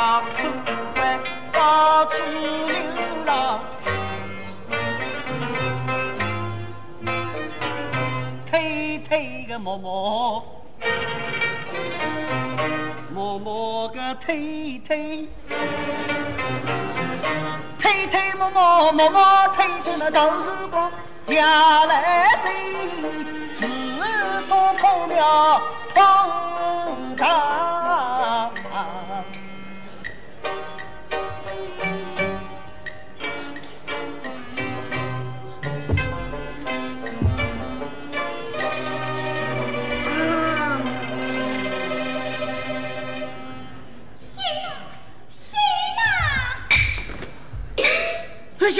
家口外到处流浪。推个摸摸，摸摸个推推，推推摸摸摸摸推着那豆时光，下来谁自送破庙放堂。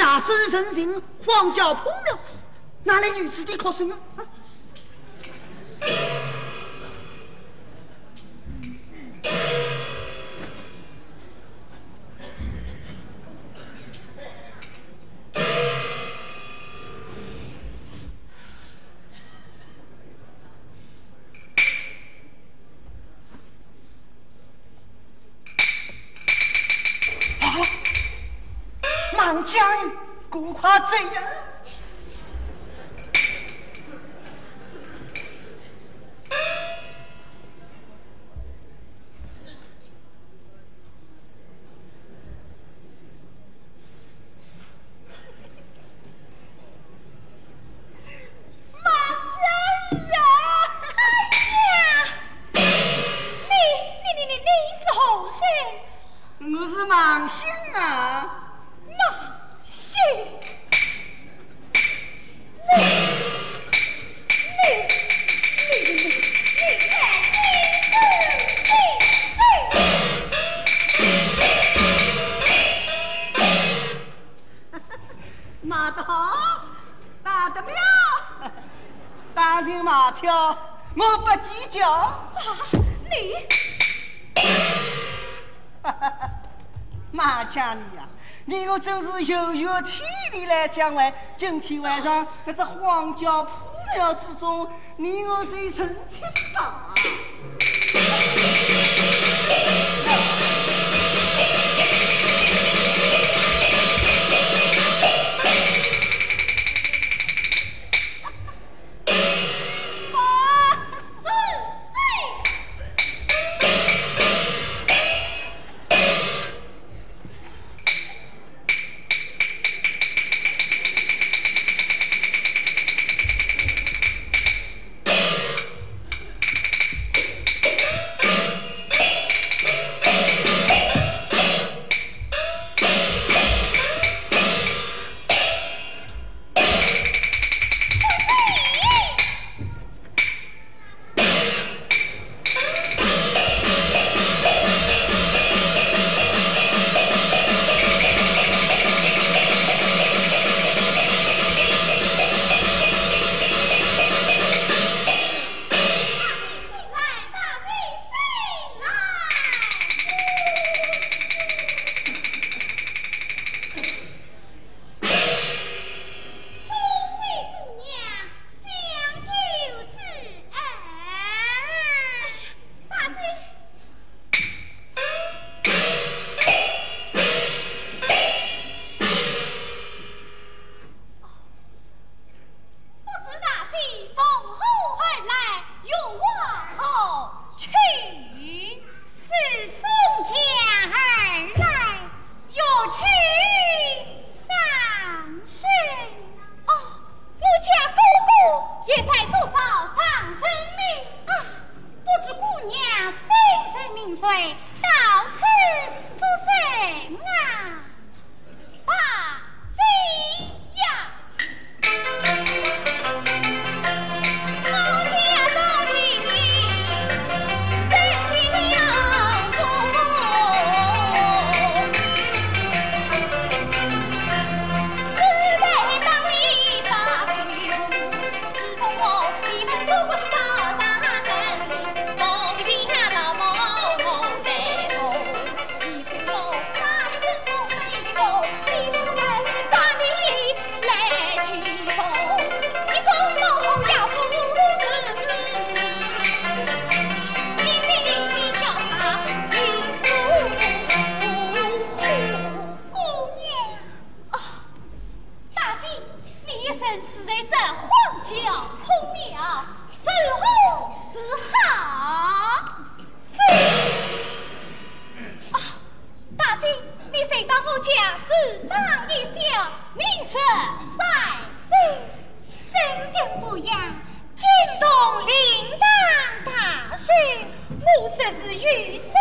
下身神行，荒郊破庙，哪来女子的哭声啊？你，是何人？我是忙心啊，忙心。孤夸怎样？真是有缘天地来相会，今天晚上在这荒郊破庙之中，你我谁成亲吧？惊动灵堂大圣我说是雨伞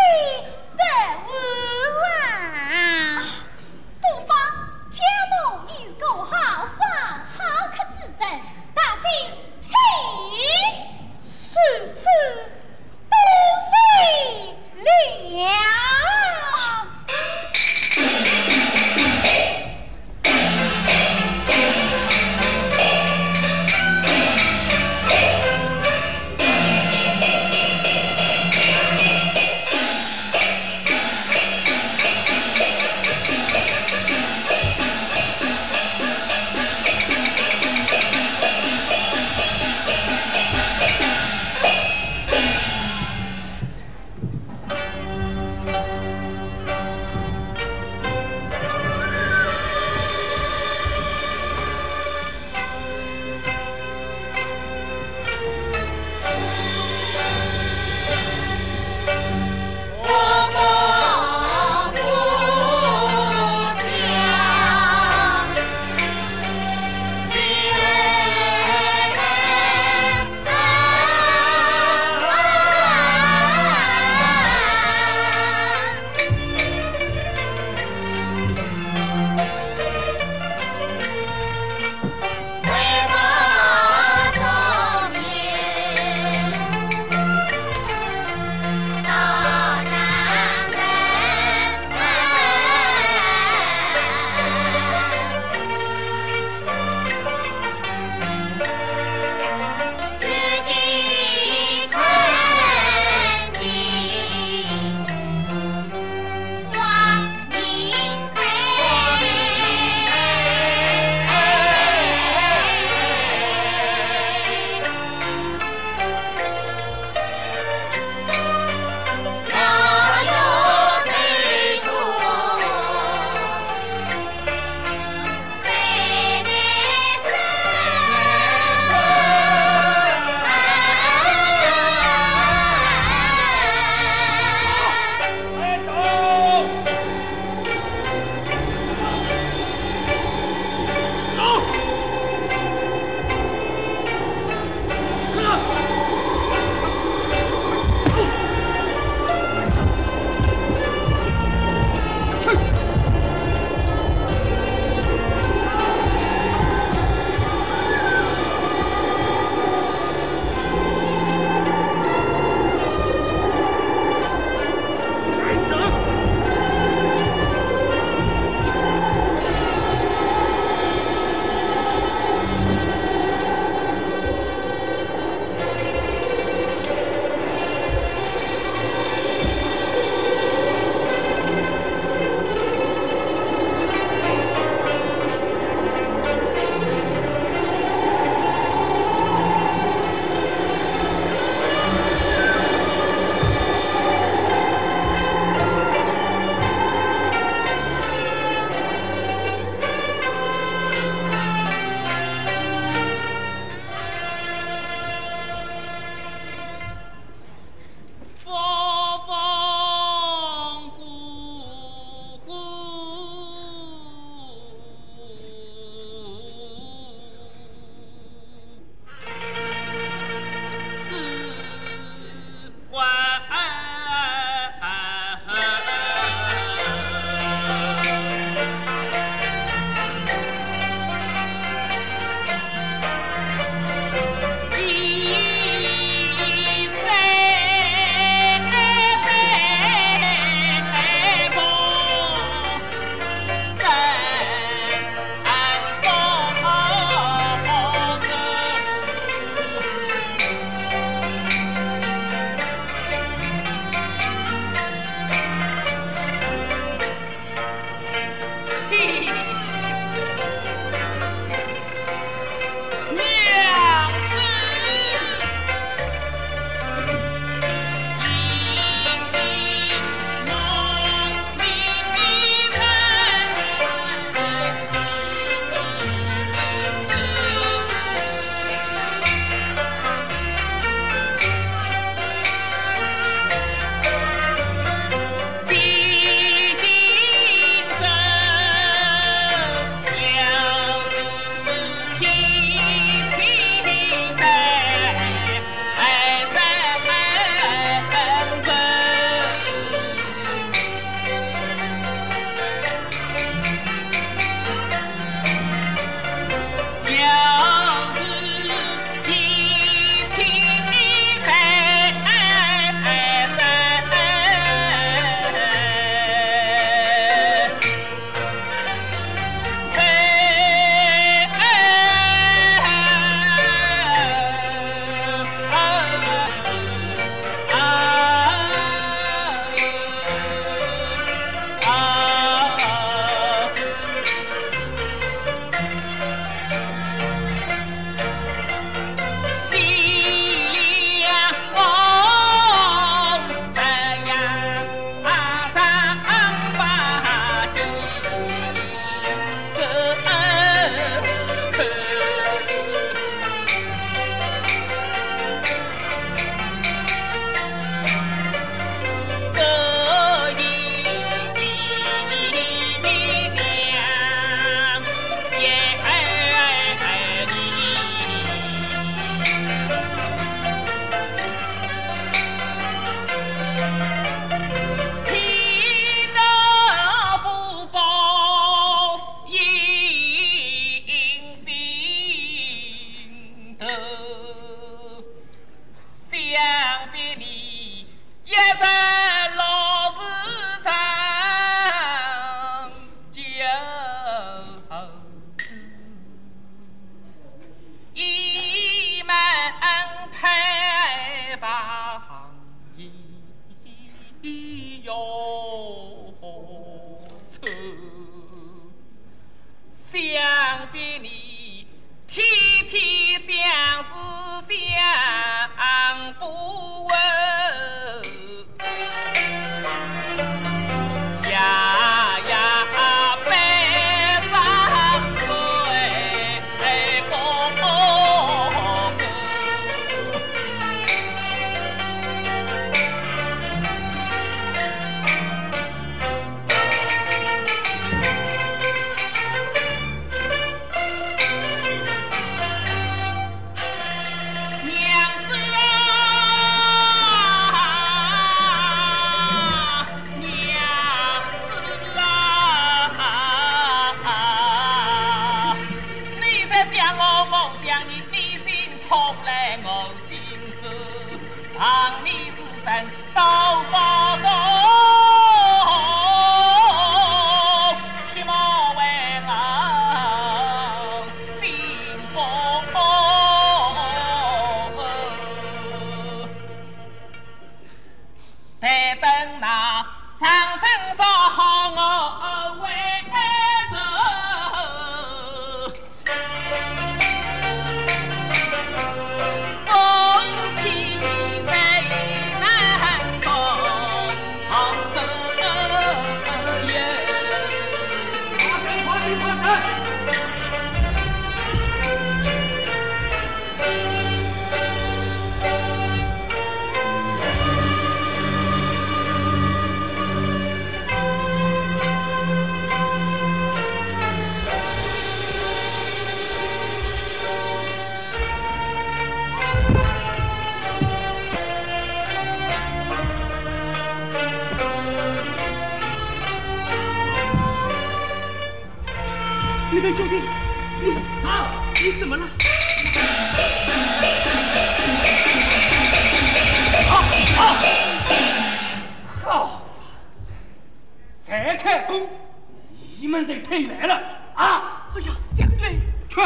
现在退来了？啊？哎呀将军去。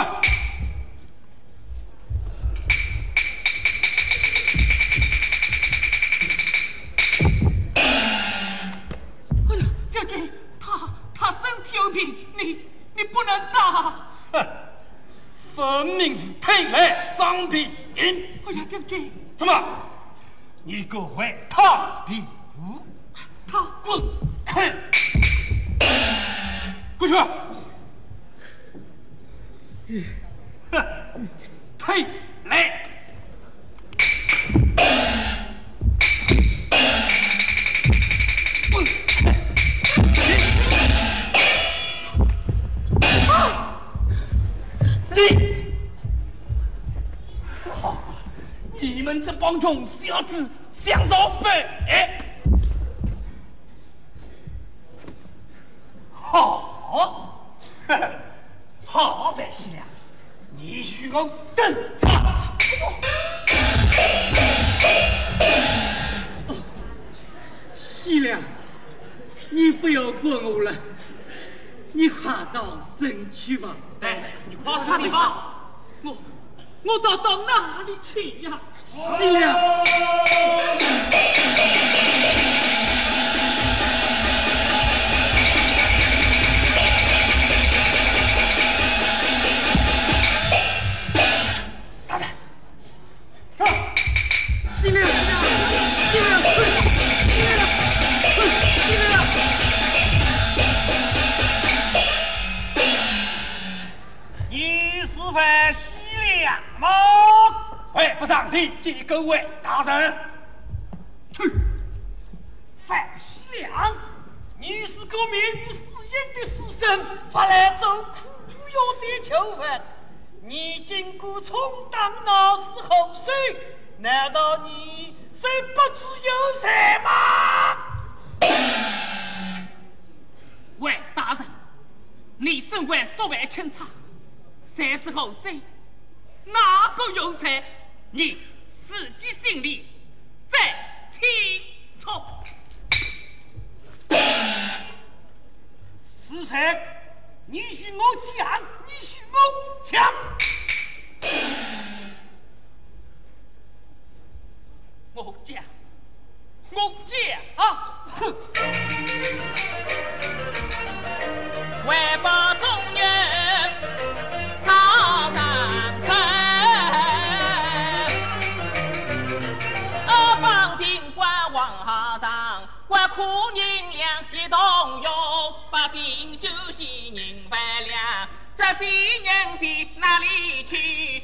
将军他他身体有病你你不能打。分明是退来哎呀将军怎么？你给我他滚。开你们这帮穷小子想造反，好，好范西良，你许我登场。西凉，你不要管我了，你快到省去吧。对，你快什么吧？我我到到哪里去呀？西凉。你是范西凉吗？会不上心，见各位大人。去，范西良，你是个名死人的死神，发来做苦药的囚犯。你经过充当那时候谁？难道你谁不知有谁吗？喂，大人，你身为督办钦差，谁是后生？哪个有才？你自己心里再清楚。是谁？你许我讲，你许我讲。我讲，我讲啊！哼！万把中人上上阵。苦人两激动用，百姓救济人万两，这些人在哪里去？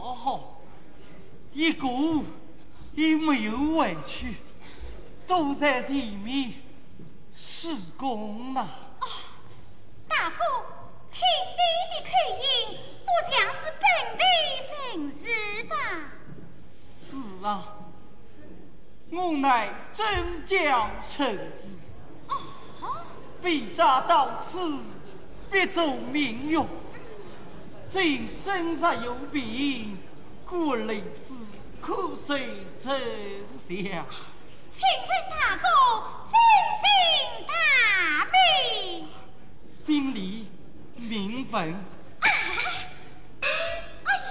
好，一个也没有回去，都在前面施工呢。大哥，听你的口音，不像是本地人士吧？是啊，我乃镇江城士。哦，被扎到此，必走命运。今身上有病，故来此苦水真相？请问大哥，真姓大名？姓李，名文。哎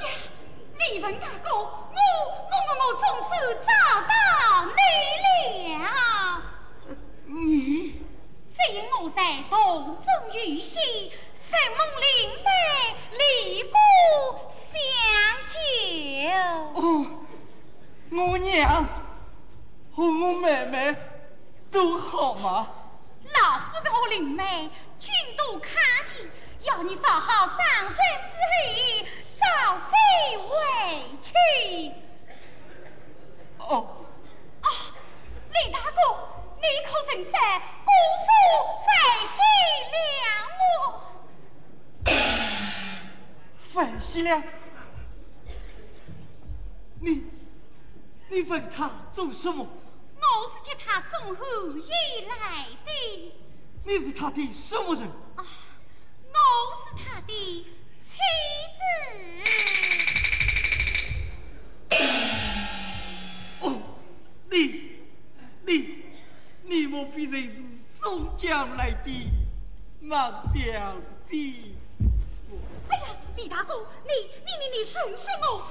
呀，李文大哥，我我我我总算找到你了。你？只因我在洞中遇险。神梦灵妹离故相救。哦，我娘和我妹妹都好吗？老夫人和灵妹均都康健，要你烧好上身之后，早些回去。哦。啊，李大哥，你可曾在姑苏费心了我？范西良，你你问他做什么？我是接他送后衣来的。你是他的什么人？啊，我是他的妻子。哦，你你你莫非是宋江来的马小姐？哎呀，李大哥，你你你你顺势我夫，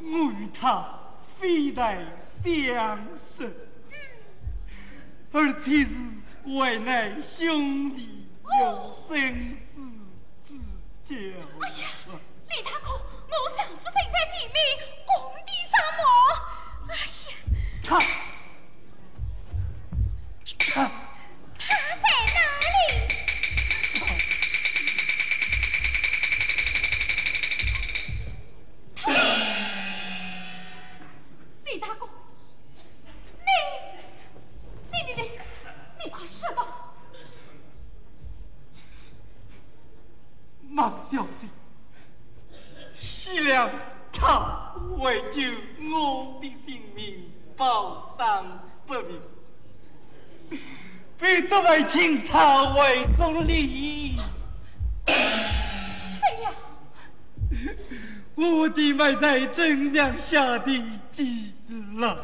我与他非但相识，而且是为难兄弟，有生死之交。哎呀，李大哥，我丈夫身在前面，共敌三魔。哎呀，他他。他必得为清朝为总理。怎样？我的妹在正阳下的急了。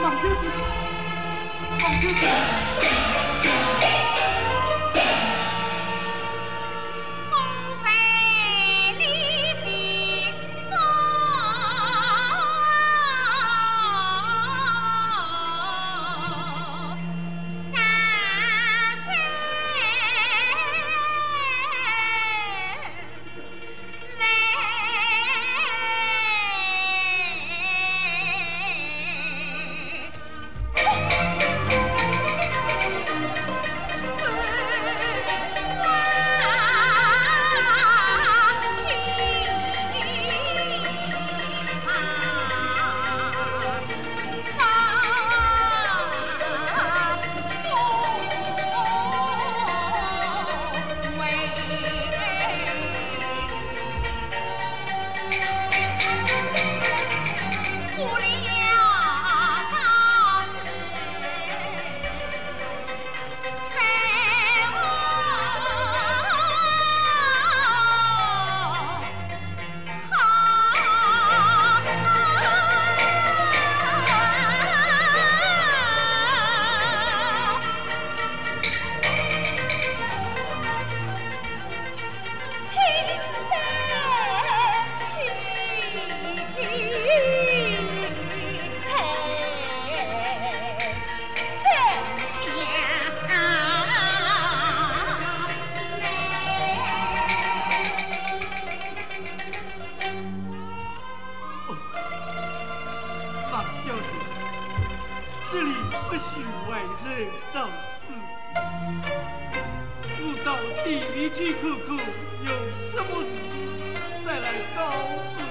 马小姐，马小姐。你去看看有什么事，再来告诉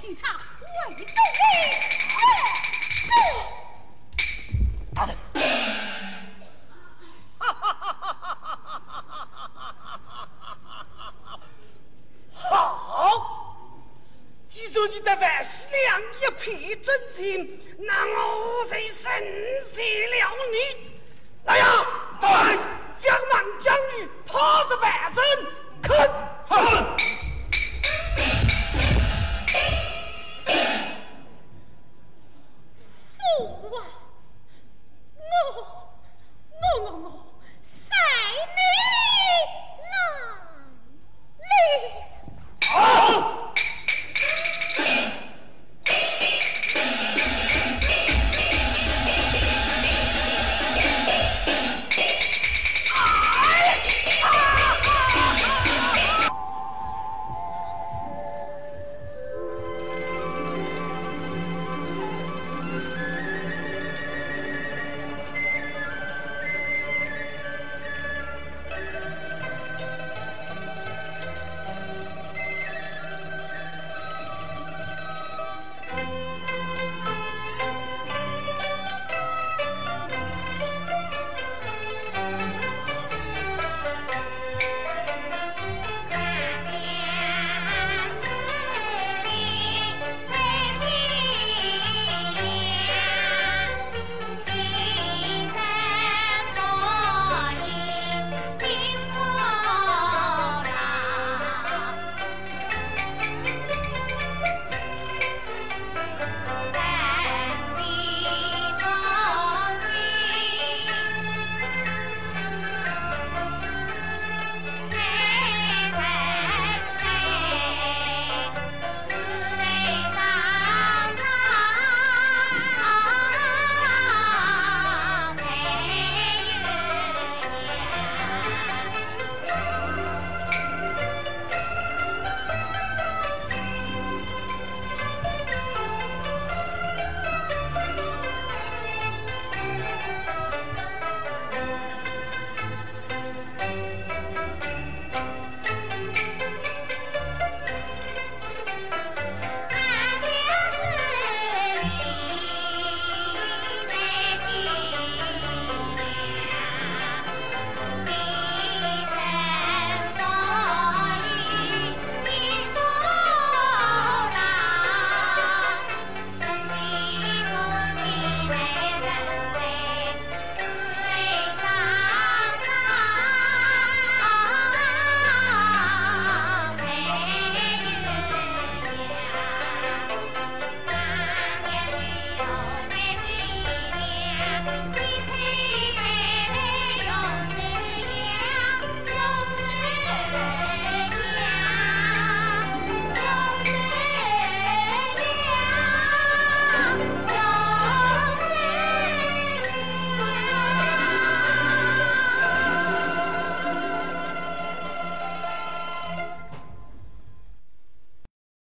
夫的